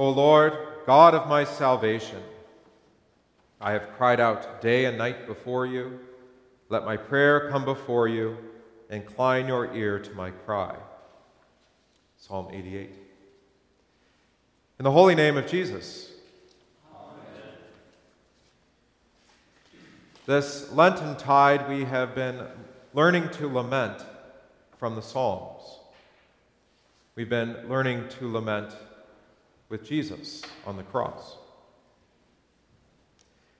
O Lord, God of my salvation, I have cried out day and night before you. Let my prayer come before you. Incline your ear to my cry. Psalm 88. In the holy name of Jesus. Amen. This Lenten tide, we have been learning to lament from the Psalms. We've been learning to lament with Jesus on the cross.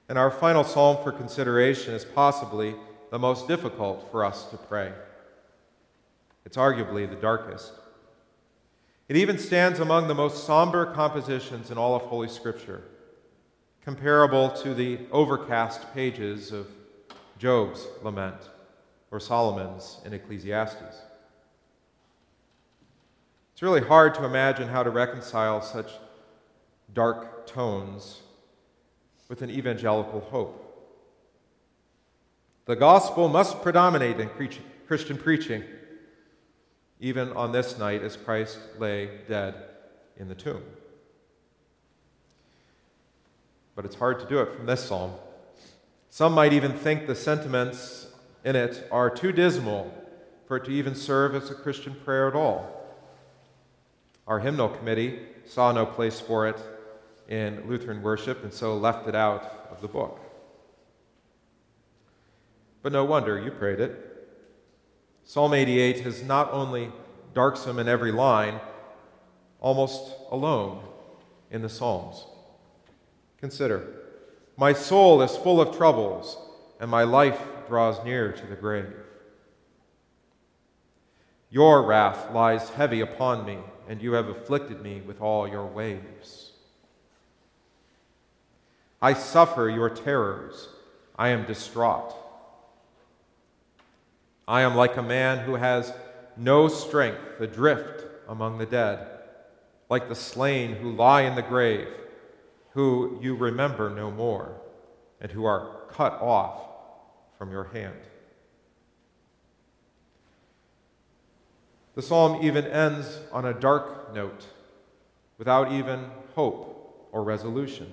And our final psalm for consideration is possibly the most difficult for us to pray. It's arguably the darkest. It even stands among the most somber compositions in all of Holy Scripture, comparable to the overcast pages of Job's lament or Solomon's in Ecclesiastes. It's really hard to imagine how to reconcile such dark tones with an evangelical hope. The gospel must predominate in Christian preaching, even on this night as Christ lay dead in the tomb. But it's hard to do it from this psalm. Some might even think the sentiments in it are too dismal for it to even serve as a Christian prayer at all. Our hymnal committee saw no place for it in Lutheran worship and so left it out of the book. But no wonder you prayed it. Psalm 88 is not only darksome in every line, almost alone in the Psalms. Consider My soul is full of troubles, and my life draws near to the grave. Your wrath lies heavy upon me, and you have afflicted me with all your waves. I suffer your terrors. I am distraught. I am like a man who has no strength, adrift among the dead, like the slain who lie in the grave, who you remember no more, and who are cut off from your hand. The psalm even ends on a dark note, without even hope or resolution.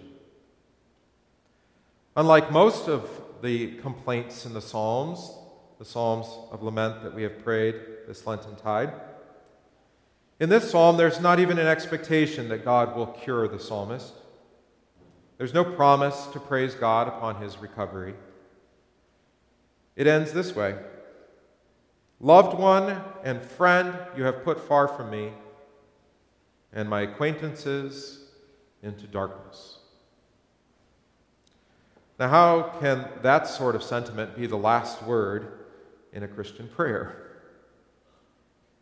Unlike most of the complaints in the Psalms, the Psalms of lament that we have prayed this Lenten tide, in this psalm, there's not even an expectation that God will cure the psalmist. There's no promise to praise God upon his recovery. It ends this way Loved one and friend, you have put far from me, and my acquaintances into darkness. Now, how can that sort of sentiment be the last word in a Christian prayer?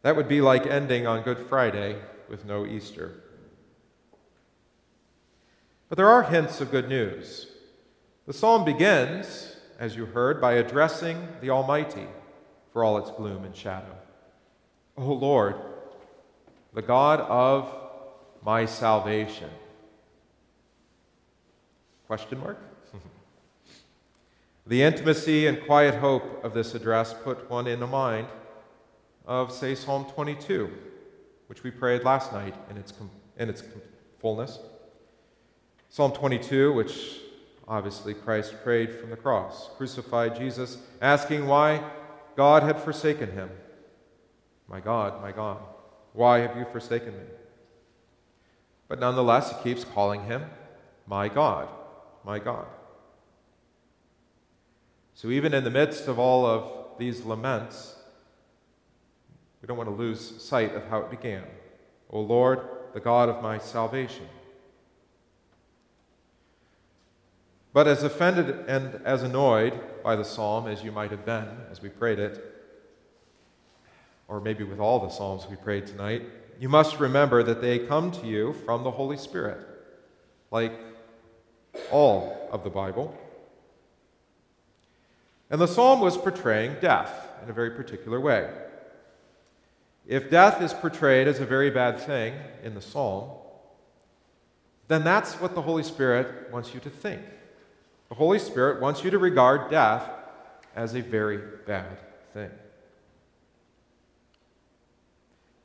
That would be like ending on Good Friday with no Easter. But there are hints of good news. The psalm begins, as you heard, by addressing the Almighty for all its gloom and shadow. O Lord, the God of my salvation. Question mark? The intimacy and quiet hope of this address put one in the mind of, say, Psalm 22, which we prayed last night in its, in its fullness. Psalm 22, which obviously Christ prayed from the cross, crucified Jesus, asking why God had forsaken him. My God, my God, why have you forsaken me? But nonetheless, he keeps calling him my God, my God. So, even in the midst of all of these laments, we don't want to lose sight of how it began. O Lord, the God of my salvation. But as offended and as annoyed by the psalm as you might have been as we prayed it, or maybe with all the psalms we prayed tonight, you must remember that they come to you from the Holy Spirit, like all of the Bible. And the psalm was portraying death in a very particular way. If death is portrayed as a very bad thing in the psalm, then that's what the Holy Spirit wants you to think. The Holy Spirit wants you to regard death as a very bad thing.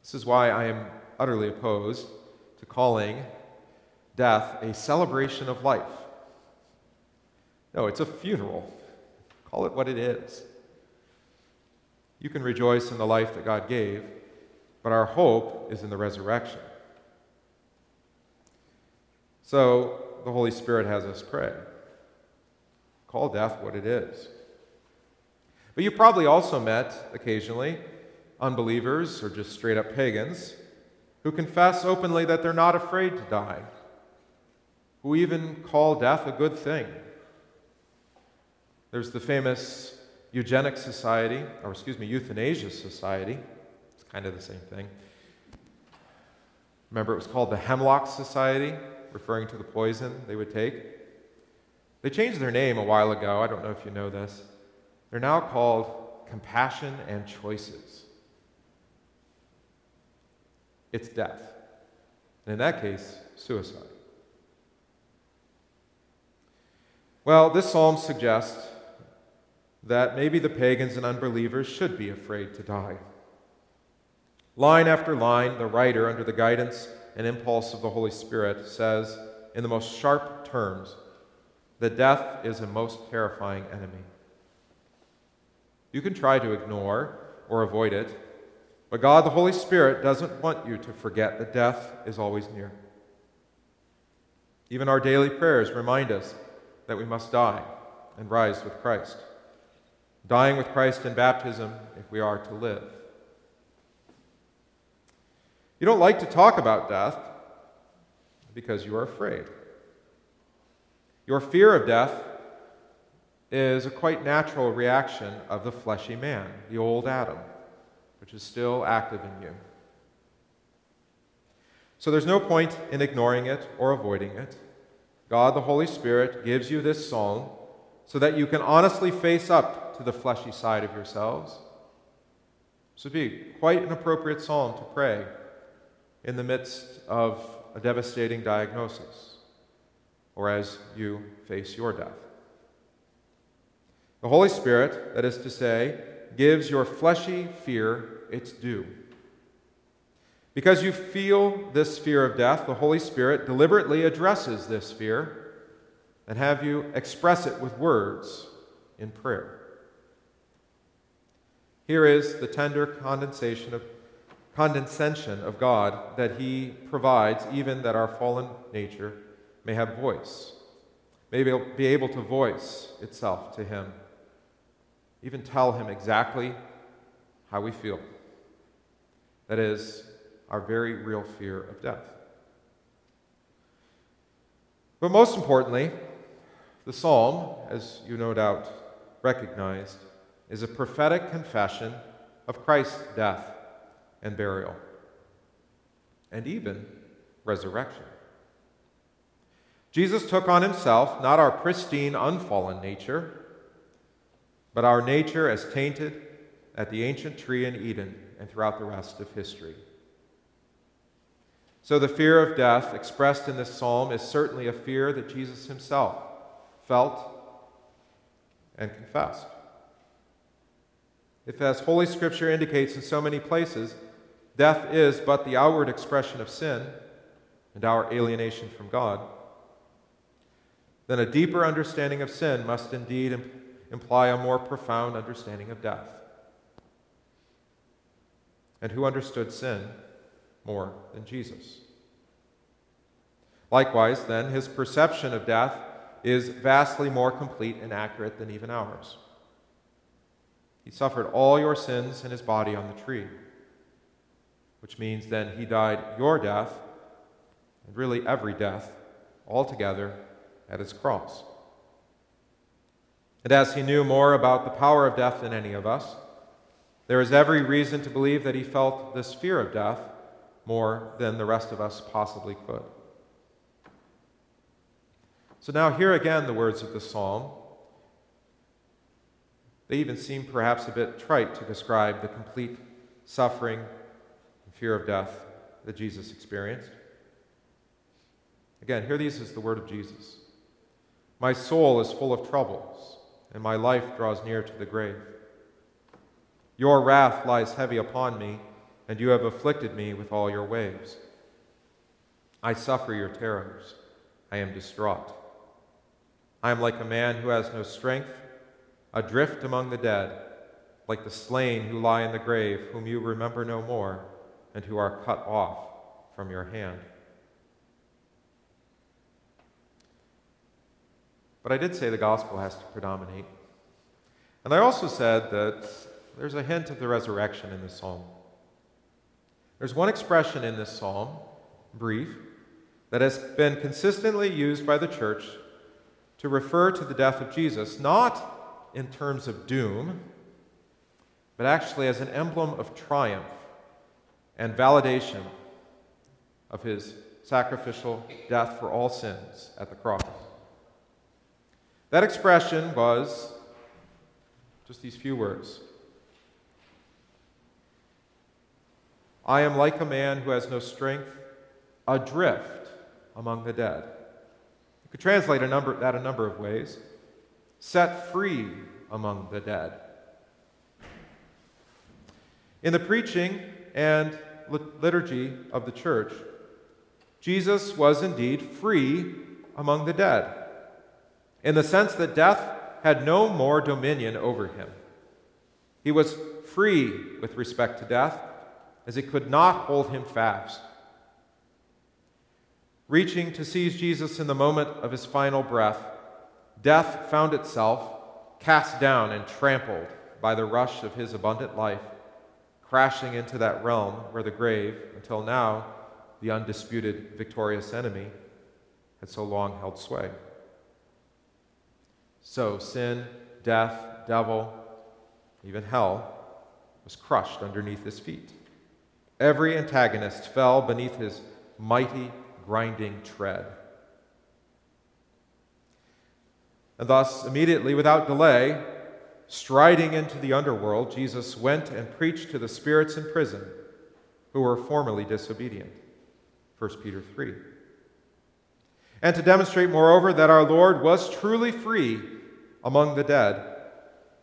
This is why I am utterly opposed to calling death a celebration of life. No, it's a funeral. Call it what it is. You can rejoice in the life that God gave, but our hope is in the resurrection. So the Holy Spirit has us pray. Call death what it is. But you've probably also met occasionally unbelievers or just straight up pagans who confess openly that they're not afraid to die, who even call death a good thing. There's the famous Eugenics Society, or excuse me, Euthanasia Society. It's kind of the same thing. Remember, it was called the Hemlock Society, referring to the poison they would take. They changed their name a while ago. I don't know if you know this. They're now called Compassion and Choices. It's death. And in that case, suicide. Well, this psalm suggests that maybe the pagans and unbelievers should be afraid to die. Line after line, the writer, under the guidance and impulse of the Holy Spirit, says in the most sharp terms that death is a most terrifying enemy. You can try to ignore or avoid it, but God, the Holy Spirit, doesn't want you to forget that death is always near. Even our daily prayers remind us that we must die and rise with Christ dying with Christ in baptism if we are to live. You don't like to talk about death because you are afraid. Your fear of death is a quite natural reaction of the fleshy man, the old Adam, which is still active in you. So there's no point in ignoring it or avoiding it. God, the Holy Spirit, gives you this psalm so that you can honestly face up to the fleshy side of yourselves. This would be quite an appropriate psalm to pray in the midst of a devastating diagnosis or as you face your death. The Holy Spirit, that is to say, gives your fleshy fear its due. Because you feel this fear of death, the Holy Spirit deliberately addresses this fear and have you express it with words in prayer. Here is the tender condensation of, condescension of God that He provides, even that our fallen nature may have voice, may be able to voice itself to Him, even tell Him exactly how we feel. That is, our very real fear of death. But most importantly, the psalm, as you no doubt recognized, is a prophetic confession of Christ's death and burial, and even resurrection. Jesus took on himself not our pristine, unfallen nature, but our nature as tainted at the ancient tree in Eden and throughout the rest of history. So, the fear of death expressed in this psalm is certainly a fear that Jesus himself felt and confessed. If, as Holy Scripture indicates in so many places, death is but the outward expression of sin and our alienation from God, then a deeper understanding of sin must indeed imply a more profound understanding of death. And who understood sin more than Jesus? Likewise, then, his perception of death is vastly more complete and accurate than even ours. He suffered all your sins in his body on the tree, which means then he died your death, and really every death, altogether at his cross. And as he knew more about the power of death than any of us, there is every reason to believe that he felt this fear of death more than the rest of us possibly could. So now, hear again the words of the psalm they even seem perhaps a bit trite to describe the complete suffering and fear of death that Jesus experienced. Again, hear these as the word of Jesus My soul is full of troubles, and my life draws near to the grave. Your wrath lies heavy upon me, and you have afflicted me with all your waves. I suffer your terrors, I am distraught. I am like a man who has no strength, adrift among the dead, like the slain who lie in the grave, whom you remember no more, and who are cut off from your hand. But I did say the gospel has to predominate. And I also said that there's a hint of the resurrection in this psalm. There's one expression in this psalm, brief, that has been consistently used by the church to refer to the death of Jesus, not in terms of doom, but actually as an emblem of triumph and validation of his sacrificial death for all sins at the cross. That expression was just these few words I am like a man who has no strength, adrift among the dead. You could translate a number, that a number of ways. Set free among the dead. In the preaching and liturgy of the church, Jesus was indeed free among the dead, in the sense that death had no more dominion over him. He was free with respect to death, as it could not hold him fast. Reaching to seize Jesus in the moment of his final breath, death found itself cast down and trampled by the rush of his abundant life, crashing into that realm where the grave, until now the undisputed victorious enemy, had so long held sway. So sin, death, devil, even hell was crushed underneath his feet. Every antagonist fell beneath his mighty, grinding tread. And thus, immediately, without delay, striding into the underworld, Jesus went and preached to the spirits in prison who were formerly disobedient. 1 Peter 3. And to demonstrate, moreover, that our Lord was truly free among the dead,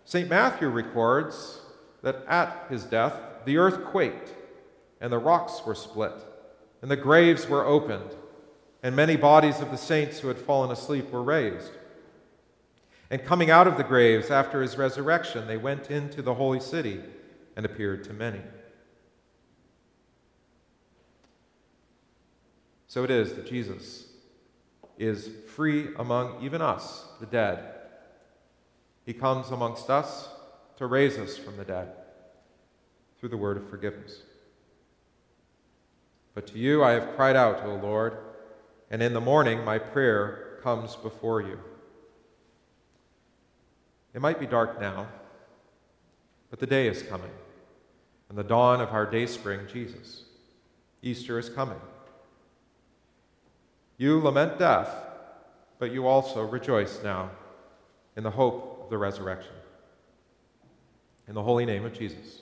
St. Matthew records that at his death the earth quaked, and the rocks were split, and the graves were opened, and many bodies of the saints who had fallen asleep were raised. And coming out of the graves after his resurrection, they went into the holy city and appeared to many. So it is that Jesus is free among even us, the dead. He comes amongst us to raise us from the dead through the word of forgiveness. But to you I have cried out, O Lord, and in the morning my prayer comes before you. It might be dark now, but the day is coming, and the dawn of our day spring, Jesus. Easter is coming. You lament death, but you also rejoice now in the hope of the resurrection. In the holy name of Jesus.